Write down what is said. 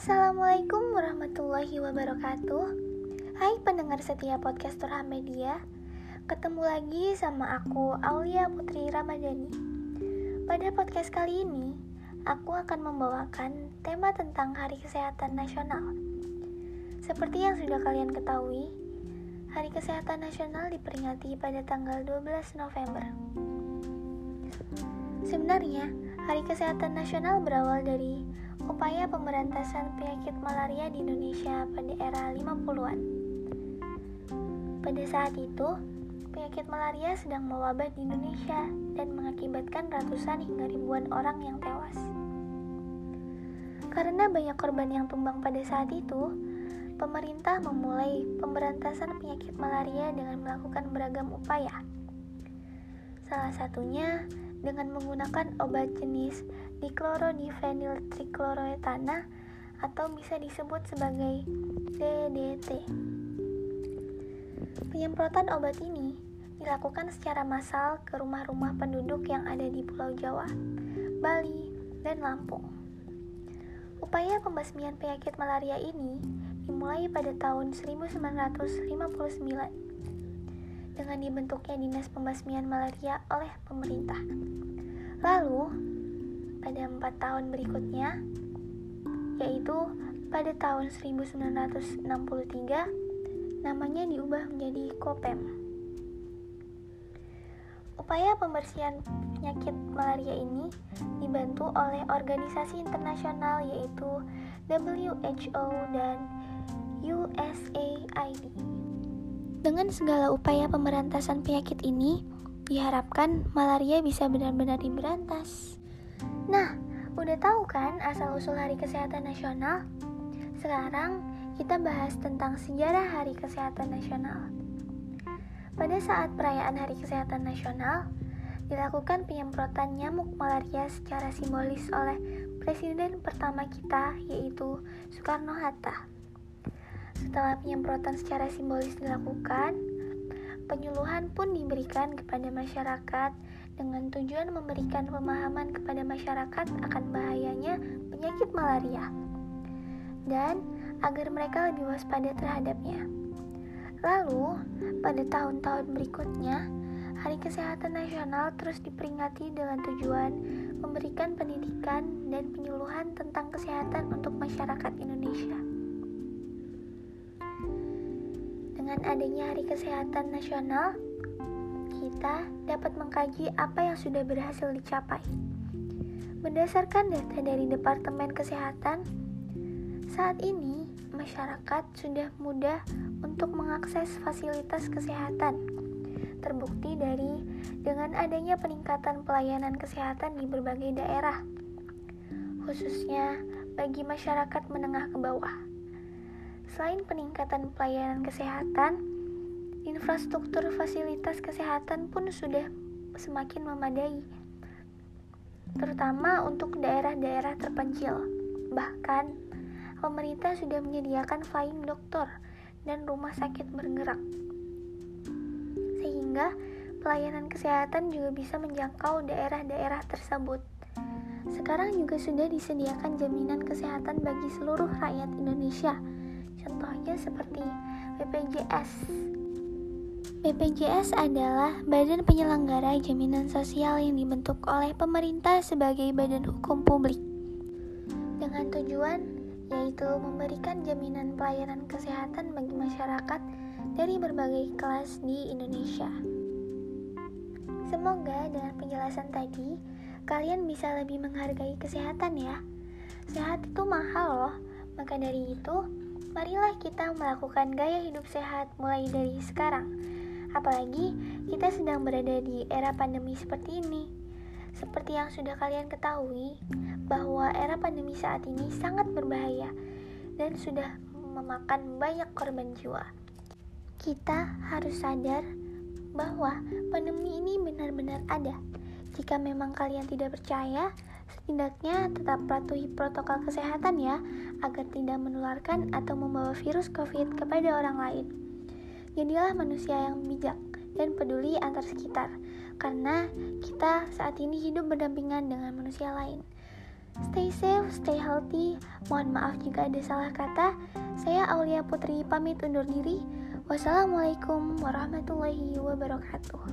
Assalamualaikum warahmatullahi wabarakatuh. Hai pendengar setia podcast Turha Media. Ketemu lagi sama aku Aulia Putri Ramadhani. Pada podcast kali ini Aku akan membawakan tema tentang Hari Kesehatan Nasional. Seperti yang sudah kalian ketahui Hari Kesehatan Nasional diperingati pada tanggal 12 November. Sebenarnya, Hari Kesehatan Nasional berawal dari upaya pemberantasan penyakit malaria di Indonesia pada era 50-an. Pada saat itu, penyakit malaria sedang mewabah di Indonesia dan mengakibatkan ratusan hingga ribuan orang yang tewas. Karena banyak korban yang tumbang pada saat itu, pemerintah memulai pemberantasan penyakit malaria dengan melakukan beragam upaya. Salah satunya dengan menggunakan obat jenis diklorodifenyl trichloroetana atau bisa disebut sebagai DDT. Penyemprotan obat ini dilakukan secara massal ke rumah-rumah penduduk yang ada di Pulau Jawa, Bali, dan Lampung. Upaya pembasmian penyakit malaria ini dimulai pada tahun 1959 dengan dibentuknya Dinas Pembasmian Malaria oleh pemerintah. Lalu, pada empat tahun berikutnya, yaitu pada tahun 1963, namanya diubah menjadi COPEM. Upaya pembersihan penyakit malaria ini dibantu oleh organisasi internasional yaitu WHO dan USAID. Dengan segala upaya pemberantasan penyakit ini, diharapkan malaria bisa benar-benar diberantas. Nah, udah tahu kan asal-usul Hari Kesehatan Nasional? Sekarang kita bahas tentang sejarah Hari Kesehatan Nasional. Pada saat perayaan Hari Kesehatan Nasional, dilakukan penyemprotan nyamuk malaria secara simbolis oleh presiden pertama kita yaitu Soekarno-Hatta. Setelah penyemprotan secara simbolis dilakukan, penyuluhan pun diberikan kepada masyarakat dengan tujuan memberikan pemahaman kepada masyarakat akan bahayanya penyakit malaria dan agar mereka lebih waspada terhadapnya. Lalu, pada tahun-tahun berikutnya, Hari Kesehatan Nasional terus diperingati dengan tujuan memberikan pendidikan dan penyuluhan tentang kesehatan untuk masyarakat Indonesia. Dengan adanya Hari Kesehatan Nasional, kita dapat mengkaji apa yang sudah berhasil dicapai. Berdasarkan data dari Departemen Kesehatan, saat ini masyarakat sudah mudah untuk mengakses fasilitas kesehatan. Terbukti dari dengan adanya peningkatan pelayanan kesehatan di berbagai daerah, khususnya bagi masyarakat menengah ke bawah. Selain peningkatan pelayanan kesehatan, infrastruktur fasilitas kesehatan pun sudah semakin memadai, terutama untuk daerah-daerah terpencil. Bahkan, pemerintah sudah menyediakan flying dokter dan rumah sakit bergerak, sehingga pelayanan kesehatan juga bisa menjangkau daerah-daerah tersebut. Sekarang juga sudah disediakan jaminan kesehatan bagi seluruh rakyat Indonesia Contohnya seperti BPJS. BPJS adalah badan penyelenggara jaminan sosial yang dibentuk oleh pemerintah sebagai badan hukum publik dengan tujuan yaitu memberikan jaminan pelayanan kesehatan bagi masyarakat dari berbagai kelas di Indonesia. Semoga dengan penjelasan tadi kalian bisa lebih menghargai kesehatan ya. Sehat itu mahal loh. Maka dari itu, marilah kita melakukan gaya hidup sehat mulai dari sekarang. Apalagi kita sedang berada di era pandemi seperti ini. Seperti yang sudah kalian ketahui, bahwa era pandemi saat ini sangat berbahaya dan sudah memakan banyak korban jiwa. Kita harus sadar bahwa pandemi ini benar-benar ada. Jika memang kalian tidak percaya, Setidaknya tetap patuhi protokol kesehatan ya, agar tidak menularkan atau membawa virus COVID kepada orang lain. Jadilah manusia yang bijak dan peduli antar sekitar, karena kita saat ini hidup berdampingan dengan manusia lain. Stay safe, stay healthy. Mohon maaf jika ada salah kata. Saya Aulia Putri pamit undur diri. Wassalamualaikum warahmatullahi wabarakatuh.